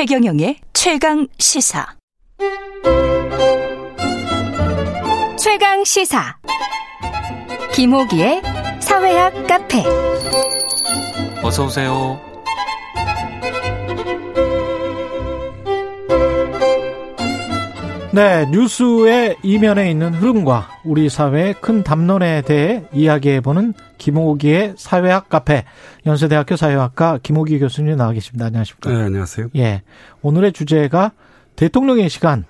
최경영의 최강 시사. 최강 시사. 김호기의 사회학 카페. 어서 오세요. 네, 뉴스의 이면에 있는 흐름과 우리 사회의 큰 담론에 대해 이야기해보는 김호기의 사회학 카페, 연세대학교 사회학과 김호기 교수님 나와 계십니다. 안녕하십니까? 네, 안녕하세요. 예. 오늘의 주제가 대통령의 시간.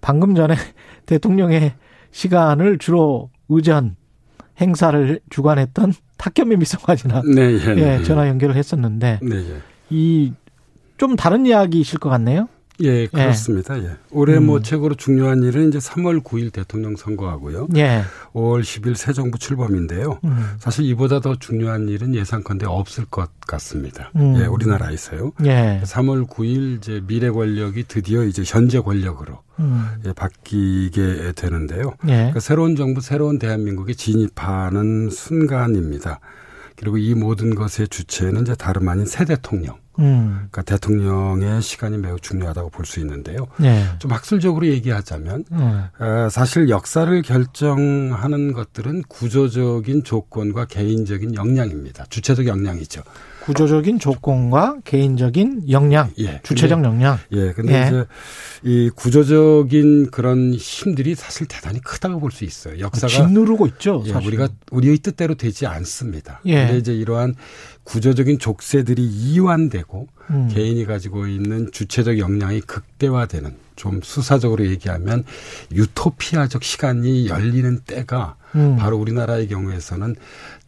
방금 전에 대통령의 시간을 주로 의전 행사를 주관했던 탁현미 미성관이나 네, 예, 네, 예, 전화 연결을 했었는데 네, 예. 이좀 다른 이야기이실 것 같네요. 예, 그렇습니다. 예. 올해 음. 뭐 최고로 중요한 일은 이제 3월 9일 대통령 선거하고요. 예. 5월 10일 새 정부 출범인데요. 음. 사실 이보다 더 중요한 일은 예상컨대 없을 것 같습니다. 음. 예, 우리나라에서요. 예. 3월 9일 이제 미래 권력이 드디어 이제 현재 권력으로 음. 예, 바뀌게 되는데요. 예. 그러니까 새로운 정부, 새로운 대한민국에 진입하는 순간입니다. 그리고 이 모든 것의 주체는 이제 다름 아닌 새 대통령. 음. 그러니까 대통령의 시간이 매우 중요하다고 볼 수 있는데요. 네. 좀 학술적으로 얘기하자면 음. 어, 사실 역사를 결정하는 것들은 구조적인 조건과 개인적인 역량입니다. 주체적 역량이죠. 구조적인 조건과 개인적인 역량, 예. 주체적 근데, 역량. 예, 근데 예. 이제 이 구조적인 그런 힘들이 사실 대단히 크다고 볼 수 있어요. 역사가 짓누르고 있죠. 예, 사실. 우리가 우리의 뜻대로 되지 않습니다. 예. 근데 이제 이러한 구조적인 족쇄들이 이완되고 음. 개인이 가지고 있는 주체적 역량이 극대화되는 좀 수사적으로 얘기하면 유토피아적 시간이 열리는 때가 음. 바로 우리나라의 경우에서는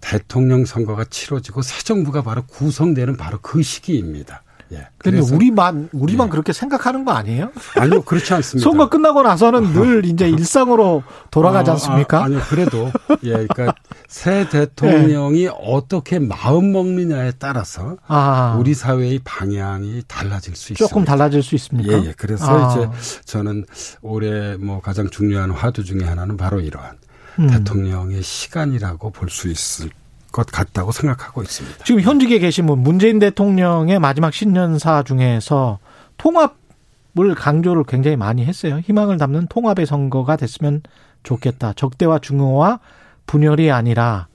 대통령 선거가 치러지고 새 정부가 바로 구성되는 바로 그 시기입니다. 예. 근데 그래서 우리만 우리만 예. 그렇게 생각하는 거 아니에요? 아니요 그렇지 않습니다. 선거 끝나고 나서는 늘 이제 일상으로 돌아가지 않습니까? 아, 니요 그래도 예, 그러니까 새 대통령이 네. 어떻게 마음 먹느냐에 따라서 아, 우리 사회의 방향이 달라질 수 있습니다. 조금 달라질 수 있습니까? 예, 예. 그래서 아. 이제 저는 올해 뭐 가장 중요한 화두 중에 하나는 바로 이러한 음. 대통령의 시간이라고 볼 수 있을 것 같다고 생각하고 있습니다. 지금 현직에 계신 분 문재인 대통령의 마지막 신년사 중에서 통합을 강조를 굉장히 많이 했어요. 희망을 담는 통합의 선거가 됐으면 좋겠다. 적대와 중흥화 분열이 아니라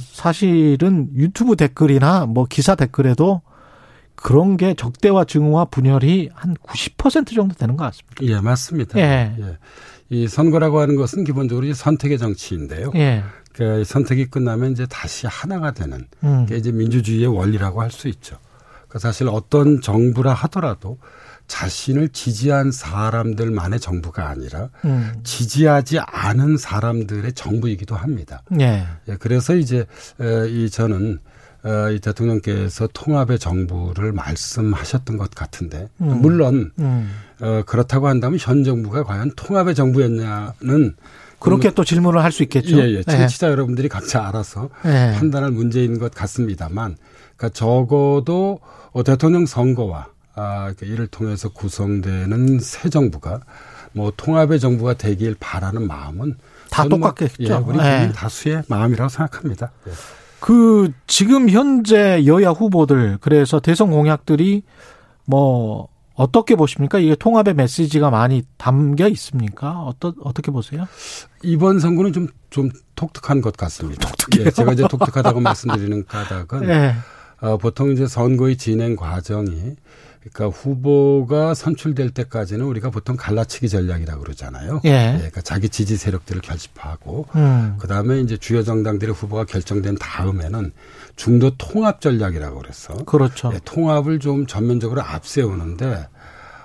사실은 유튜브 댓글이나 뭐 기사 댓글에도 그런 게 적대와 증오와 분열이 한 90% 정도 되는 것 같습니다. 예, 맞습니다. 예. 이 선거라고 하는 것은 기본적으로 이 선택의 정치인데요. 예. 그 선택이 끝나면 이제 다시 하나가 되는 음. 게 이제 민주주의의 원리라고 할 수 있죠. 그 사실 어떤 정부라 하더라도 자신을 지지한 사람들만의 정부가 아니라 음. 지지하지 않은 사람들의 정부이기도 합니다. 예. 예, 그래서 이제 에, 이 저는 어, 이 대통령께서 통합의 정부를 말씀하셨던 것 같은데 음. 물론 음. 어, 그렇다고 한다면 현 정부가 과연 통합의 정부였냐는 그렇게 또 질문을 할 수 있겠죠. 예, 예. 청취자 여러분들이 각자 알아서 예. 판단할 문제인 것 같습니다만, 그러니까 적어도 어, 대통령 선거와 아, 그 이를 통해서 구성되는 새 정부가 뭐 통합의 정부가 되길 바라는 마음은 다 뭐, 똑같겠죠. 예, 우리 예. 국민 다수의 마음이라고 생각합니다. 예. 그 지금 현재 여야 후보들 그래서 대선 공약들이 뭐 어떻게 보십니까? 이게 통합의 메시지가 많이 담겨 있습니까? 어떠, 어떻게 보세요? 이번 선거는 좀, 좀 독특한 것 같습니다. 독특해요? 예, 제가 이제 독특하다고 말씀드리는 까닭은 예. 어, 보통 이제 선거의 진행 과정이 그러니까 후보가 선출될 때까지는 우리가 보통 갈라치기 전략이라고 그러잖아요. 예. 그러니까 자기 지지 세력들을 결집하고 음. 그 다음에 이제 주요 정당들의 후보가 결정된 다음에는 중도 통합 전략이라고 그래서 그렇죠. 예, 통합을 좀 전면적으로 앞세우는데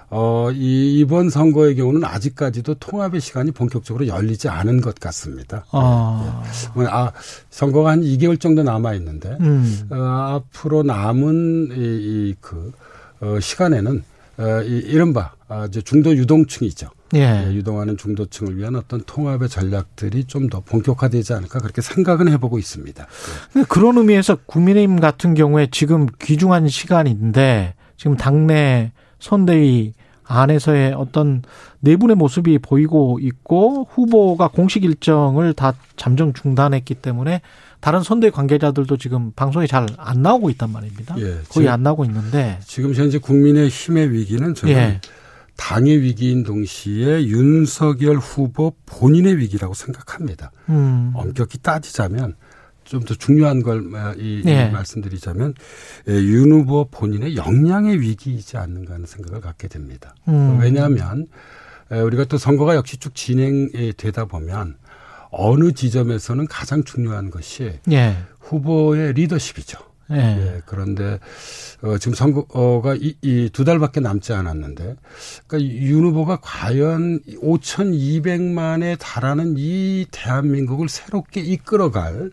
어, 이, 이번 선거의 경우는 아직까지도 통합의 시간이 본격적으로 열리지 않은 것 같습니다. 아. 예, 예. 아, 선거가 한 2개월 정도 남아 있는데 음. 어, 앞으로 남은 이, 이 그, 어, 시간에는 어, 이, 이른바 아, 이제 중도 유동층이죠. 예. 예, 유동하는 중도층을 위한 어떤 통합의 전략들이 좀 더 본격화되지 않을까 그렇게 생각은 해보고 있습니다. 근데 그런 의미에서 국민의힘 같은 경우에 지금 귀중한 시간인데 지금 당내 선대위 안에서의 어떤 내분의 모습이 보이고 있고 후보가 공식 일정을 다 잠정 중단했기 때문에 다른 선대 관계자들도 지금 방송에 잘 안 나오고 있단 말입니다. 예, 거의 안 나오고 있는데 지금 현재 국민의 힘의 위기는 저는 예. 당의 위기인 동시에 윤석열 후보 본인의 위기라고 생각합니다. 음. 엄격히 따지자면 좀 더 중요한 걸 이, 예. 말씀드리자면 예, 윤 후보 본인의 역량의 위기이지 않는가 하는 생각을 갖게 됩니다. 음. 왜냐하면 에, 우리가 또 선거가 역시 쭉 진행되다 보면 어느 지점에서는 가장 중요한 것이 예. 후보의 리더십이죠. 예. 예, 그런데 어, 지금 선거가 이, 이두 달밖에 남지 않았는데, 그러니까 윤 후보가 과연 5,200만에 달하는 이 대한민국을 새롭게 이끌어갈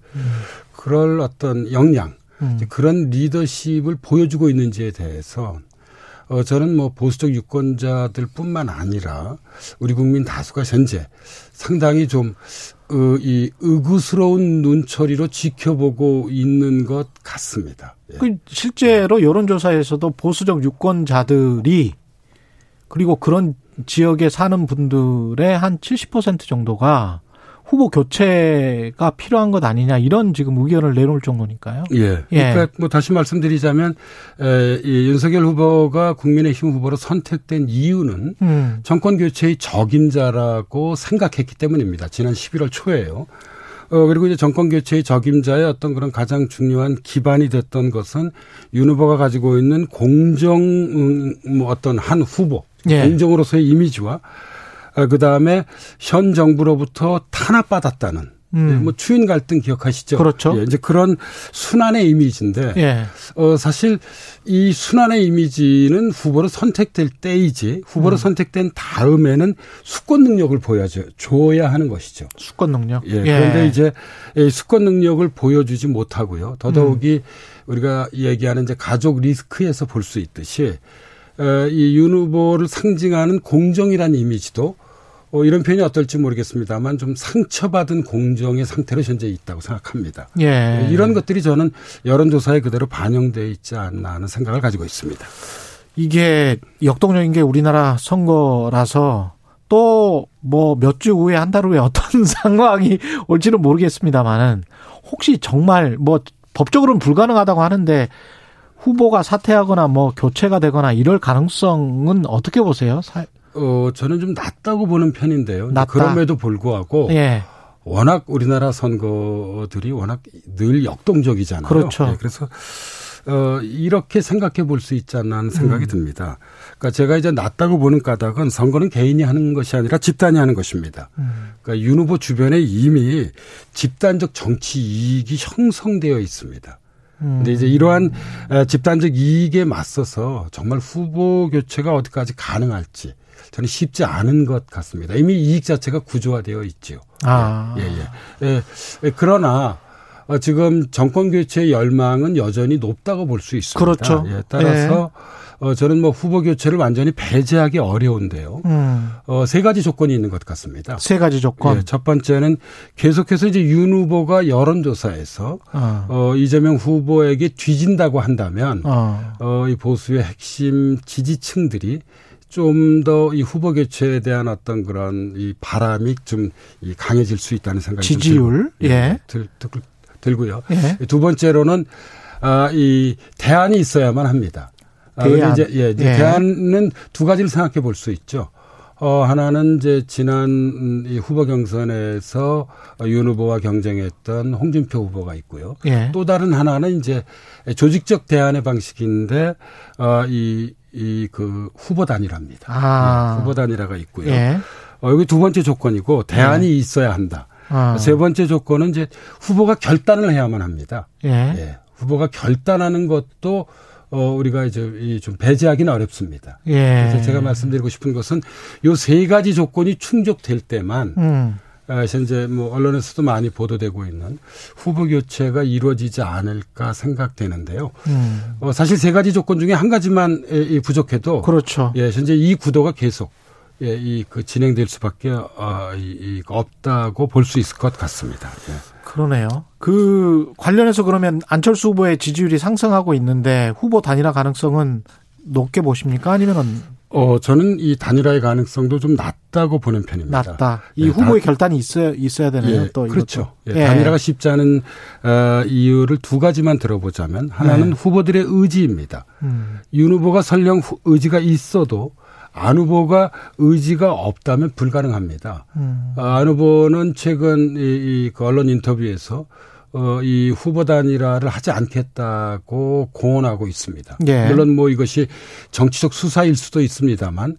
그럴 어떤 역량, 음. 그런 리더십을 보여주고 있는지에 대해서 어, 저는 뭐 보수적 유권자들뿐만 아니라 우리 국민 다수가 현재 상당히 좀, 어, 이 의구스러운 눈초리로 지켜보고 있는 것 같습니다. 예. 그 실제로 여론조사에서도 보수적 유권자들이 그리고 그런 지역에 사는 분들의 한 70% 정도가 후보 교체가 필요한 것 아니냐 이런 지금 의견을 내놓을 정도니까요. 예. 예. 그러니까 뭐 다시 말씀드리자면 에, 이 윤석열 후보가 국민의힘 후보로 선택된 이유는 음. 정권 교체의 적임자라고 생각했기 때문입니다. 지난 11월 초에요. 어, 그리고 이제 정권 교체의 적임자의 어떤 그런 가장 중요한 기반이 됐던 것은 윤 후보가 가지고 있는 공정, 음, 뭐 어떤 한 후보, 예. 공정으로서의 이미지와 그 다음에 현 정부로부터 탄압받았다는 음. 예, 뭐 추인 갈등 기억하시죠? 그렇죠. 예, 이제 그런 순환의 이미지인데 예. 어, 사실 이 순환의 이미지는 후보로 선택될 때이지 후보로 음. 선택된 다음에는 수권 능력을 보여줘 줘야 하는 것이죠. 수권 능력. 예, 그런데 이제 이 수권 능력을 보여주지 못하고요. 더더욱이 음. 우리가 얘기하는 이제 가족 리스크에서 볼 수 있듯이 어, 이윤 후보를 상징하는 공정이라는 이미지도 어, 이런 표현이 어떨지 모르겠습니다만 좀 상처받은 공정의 상태로 현재 있다고 생각합니다. 예. 이런 것들이 저는 여론조사에 그대로 반영되어 있지 않나 하는 생각을 가지고 있습니다. 이게 역동적인 게 우리나라 선거라서 또 뭐 몇 주 후에 한 달 후에 어떤 상황이 올지는 모르겠습니다만은 혹시 정말 뭐 법적으로는 불가능하다고 하는데 후보가 사퇴하거나 뭐 교체가 되거나 이럴 가능성은 어떻게 보세요? 사- 어, 저는 좀 낮다고 보는 편인데요. 낮다. 그럼에도 불구하고 예. 워낙 우리나라 선거들이 워낙 늘 역동적이잖아요. 그렇죠. 예, 그래서 어, 이렇게 생각해 볼 수 있지 않나 하는 생각이 음. 듭니다. 그러니까 제가 이제 낮다고 보는 까닭은 선거는 개인이 하는 것이 아니라 집단이 하는 것입니다. 음. 그러니까 윤 후보 주변에 이미 집단적 정치 이익이 형성되어 있습니다. 음. 근데 이제 이러한 에, 집단적 이익에 맞서서 정말 후보 교체가 어디까지 가능할지 저는 쉽지 않은 것 같습니다. 이미 이익 자체가 구조화되어 있지요. 아. 예, 예. 예, 예, 그러나 어, 지금 정권 교체의 열망은 여전히 높다고 볼 수 있습니다. 그렇죠. 예, 따라서 어, 저는 뭐 후보 교체를 완전히 배제하기 어려운데요. 음. 어, 세 가지 조건이 있는 것 같습니다. 세 가지 조건. 예, 첫 번째는 계속해서 이제 윤 후보가 여론조사에서 어. 어, 이재명 후보에게 뒤진다고 한다면 어. 어, 이 보수의 핵심 지지층들이 좀 더 이 후보 교체에 대한 어떤 그런 이 바람이 좀 이 강해질 수 있다는 생각이 좀 지지율? 들고, 예. 들, 들, 들고요. 예. 두 번째로는 아, 이 대안이 있어야만 합니다. 아, 대안. 이제 예, 이제 예. 대안은 두 가지를 생각해 볼 수 있죠. 어, 하나는 이제 지난 음, 이 후보 경선에서 윤 후보와 경쟁했던 홍준표 후보가 있고요. 예. 또 다른 하나는 이제 조직적 대안의 방식인데 어, 이, 이 그 후보 단일화입니다. 아. 예, 후보 단일화가 있고요. 예. 어, 여기 두 번째 조건이고 대안이 있어야 한다. 아. 세 번째 조건은 이제 후보가 결단을 해야만 합니다. 예. 예. 후보가 결단하는 것도 어, 우리가 이제 이 좀 배제하기는 어렵습니다. 예. 그래서 제가 말씀드리고 싶은 것은 요 세 가지 조건이 충족될 때만 음. 어, 현재 뭐 언론에서도 많이 보도되고 있는 후보 교체가 이루어지지 않을까 생각되는데요. 음. 어, 사실 세 가지 조건 중에 한 가지만 부족해도 그렇죠. 예, 현재 이 구도가 계속 예, 이 그 진행될 수밖에 어, 이, 이 없다고 볼 수 있을 것 같습니다. 예. 그러네요. 그 관련해서 그러면 안철수 후보의 지지율이 상승하고 있는데 후보 단일화 가능성은 높게 보십니까? 아니면은 어, 저는 이 단일화의 가능성도 좀 낮다고 보는 편입니다. 낮다. 이 네, 후보의 다, 결단이 있어야 있어야 되네요. 예, 또 그렇죠. 예, 예. 단일화가 쉽지 않은 어, 이유를 두 가지만 들어보자면 하나는 네. 후보들의 의지입니다. 음. 윤 후보가 설령 후- 의지가 있어도 안 후보가 의지가 없다면 불가능합니다. 음. 어, 안 후보는 최근 이, 이 그 언론 인터뷰에서 어, 이 후보 단일화를 하지 않겠다고 공언하고 있습니다. 예. 물론 뭐 이것이 정치적 수사일 수도 있습니다만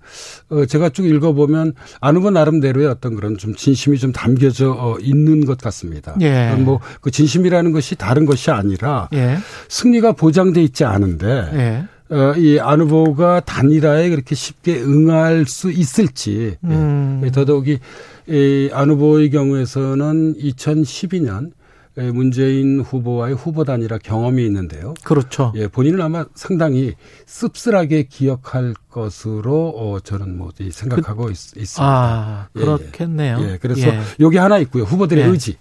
어, 제가 쭉 읽어보면 안 후보 나름대로의 어떤 그런 좀 진심이 좀 담겨져 어, 있는 것 같습니다. 예. 뭐그 진심이라는 것이 다른 것이 아니라 예. 승리가 승리가 보장돼 있지 않은데 예. 어, 이안 후보가 단일화에 그렇게 쉽게 응할 수 있을지 예. 음. 더더욱이 이안 후보의 경우에서는 2012년 문재인 후보와의 후보 단일화 경험이 있는데요. 그렇죠. 예, 본인은 아마 상당히 씁쓸하게 기억할 것으로 어, 저는 뭐이 생각하고 있, 습니다 아, 예, 그렇겠네요. 예, 그래서 예. 여기 하나 있고요. 후보들의 예. 의지.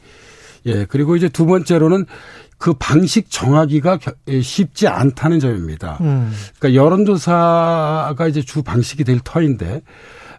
예, 그리고 이제 두 번째로는 그 방식 정하기가 겨- 예, 쉽지 않다는 점입니다. 음. 그러니까 여론조사가 이제 주 방식이 될 터인데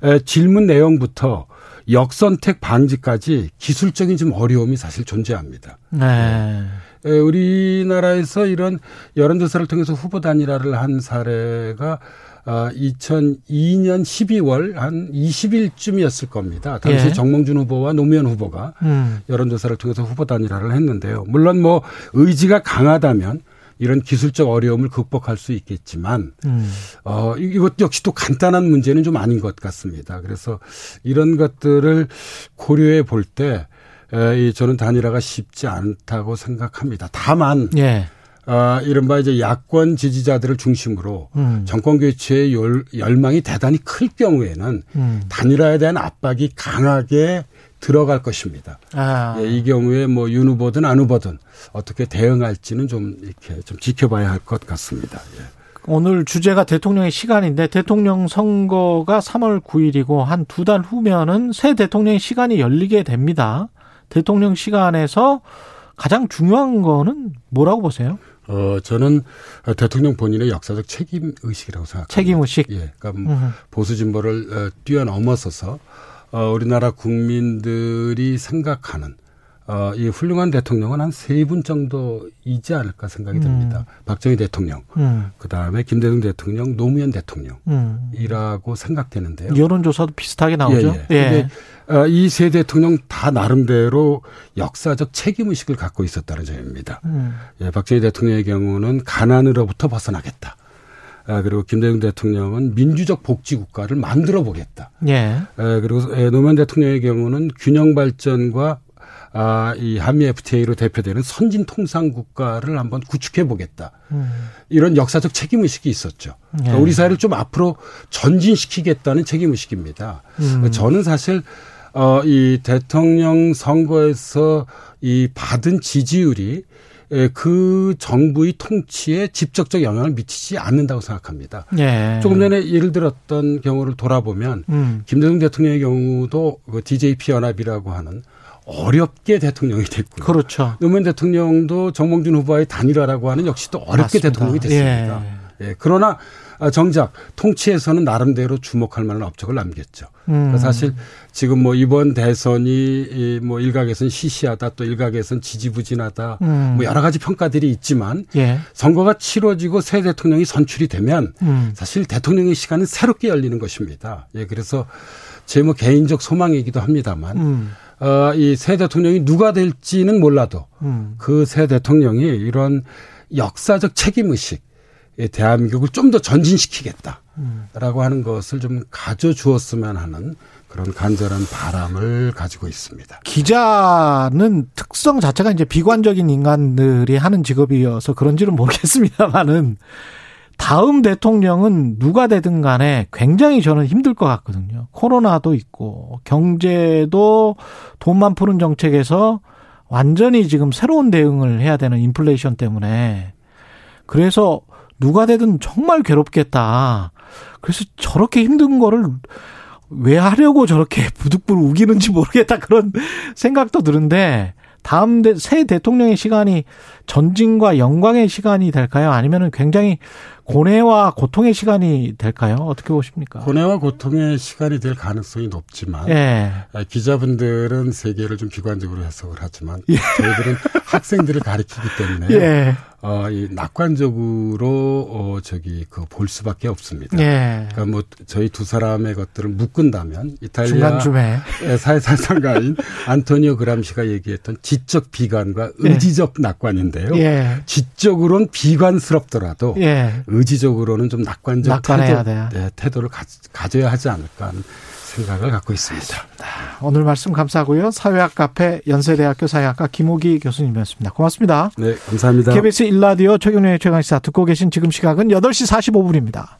에, 질문 내용부터 역선택 방지까지 기술적인 좀 어려움이 사실 존재합니다. 네. 에, 우리나라에서 이런 여론조사를 통해서 후보 단일화를 한 사례가 아, 2002년 12월 한 20일쯤이었을 겁니다. 당시 예. 정몽준 후보와 노무현 후보가 음. 여론조사를 통해서 후보 단일화를 했는데요. 물론 뭐 의지가 강하다면 이런 기술적 어려움을 극복할 수 있겠지만 음. 어, 이- 이것 역시 또 간단한 문제는 좀 아닌 것 같습니다. 그래서 이런 것들을 고려해 볼 때, 에, 이 저는 단일화가 쉽지 않다고 생각합니다. 다만, 예. 아, 이른바 이제 야권 지지자들을 중심으로 음. 정권 교체의 열, 열망이 대단히 클 경우에는 음. 단일화에 대한 압박이 강하게 들어갈 것입니다. 아. 예, 이 경우에 뭐 윤 후보든 안 후보든 어떻게 대응할지는 좀 이렇게 좀 지켜봐야 할 것 같습니다. 예. 오늘 주제가 대통령의 시간인데 대통령 선거가 3월 9일이고 한 두 달 후면은 새 대통령의 시간이 열리게 됩니다. 대통령 시간에서 가장 중요한 거는 뭐라고 보세요? 어, 저는 대통령 본인의 역사적 책임 의식이라고 생각합니다. 책임 의식. 예, 그러니까 뭐 음. 보수 진보를 어, 뛰어넘어서서 어, 우리나라 국민들이 생각하는 어, 이 훌륭한 대통령은 한 세 분 정도이지 않을까 생각이 듭니다. 박정희 대통령, 음. 그 다음에 김대중 대통령, 노무현 대통령이라고 음. 생각되는데요. 여론조사도 비슷하게 나오죠. 예, 예. 어, 이세 대통령 다 나름대로 역사적 책임 의식을 갖고 있었다는 점입니다. 음. 예, 박정희 대통령의 경우는 가난으로부터 벗어나겠다. 아, 그리고 김대중 대통령은 민주적 복지 국가를 만들어 보겠다. 예. 에, 그리고 에, 노무현 대통령의 경우는 균형 발전과 아, 이 한미 FTA로 대표되는 선진 통상 국가를 한번 구축해 보겠다. 음. 이런 역사적 책임 의식이 있었죠. 그러니까 예. 우리 사회를 좀 앞으로 전진시키겠다는 책임 의식입니다. 음. 저는 사실 어, 이 대통령 선거에서 이 받은 지지율이 에, 그 정부의 통치에 직접적 영향을 미치지 않는다고 생각합니다. 예. 조금 전에 예를 들었던 경우를 돌아보면 음. 김대중 대통령의 경우도 그 DJP 연합이라고 하는 어렵게 대통령이 됐고요. 그렇죠. 노무현 대통령도 정몽준 후보와의 단일화라고 하는 역시 또 어렵게 맞습니다. 대통령이 됐습니다. 예, 그러나 아, 정작 통치에서는 나름대로 주목할 만한 업적을 남겼죠. 음. 그러니까 사실 지금 뭐 이번 대선이 이뭐 일각에서는 시시하다 또 일각에서는 지지부진하다 음. 뭐 여러 가지 평가들이 있지만 예. 선거가 치러지고 새 대통령이 선출이 되면 음. 사실 대통령의 시간은 새롭게 열리는 것입니다. 예, 그래서 제 뭐 개인적 소망이기도 합니다만, 음. 어, 이 새 대통령이 누가 될지는 몰라도 음. 그새 대통령이 이런 역사적 책임 의식, 예, 대한민국을 좀 더 전진시키겠다라고 하는 것을 좀 가져주었으면 하는 그런 간절한 바람을 가지고 있습니다. 기자는 특성 자체가 이제 비관적인 인간들이 하는 직업이어서 그런지는 모르겠습니다만은 다음 대통령은 누가 되든 간에 굉장히 저는 힘들 것 같거든요. 코로나도 있고 경제도 돈만 푸는 정책에서 완전히 지금 새로운 대응을 해야 되는 인플레이션 때문에 그래서 누가 되든 정말 괴롭겠다. 그래서 저렇게 힘든 거를 왜 하려고 저렇게 부득불 우기는지 모르겠다 그런 생각도 드는데 다음 대, 새 대통령의 시간이 전진과 영광의 시간이 될까요? 아니면은 굉장히 고뇌와 고통의 시간이 될까요? 어떻게 보십니까? 고뇌와 고통의 시간이 될 가능성이 높지만 예. 아, 기자분들은 세계를 좀 비관적으로 해석을 하지만 예. 저희들은 학생들을 가리키기 때문에 예. 어, 이 낙관적으로 어, 저기 그 볼 수밖에 없습니다. 예. 그러니까 뭐 저희 두 사람의 것들을 묶은다면 이탈리아. 사회사상가인 안토니오 그람시가 얘기했던 지적 비관과 예. 의지적 낙관인데요. 예. 지적으로는 비관스럽더라도 예. 의지적으로는 좀 낙관적 태도. 네, 태도를 가, 가져야 하지 않을까 하는 생각을 갖고 있습니다. 오늘 말씀 감사하고요. 사회학 카페 연세대학교 사회학과 김호기 교수님이었습니다. 고맙습니다. 네, 감사합니다. KBS 일라디오 최경련의 최강시사 듣고 계신 지금 시각은 8시 45분입니다.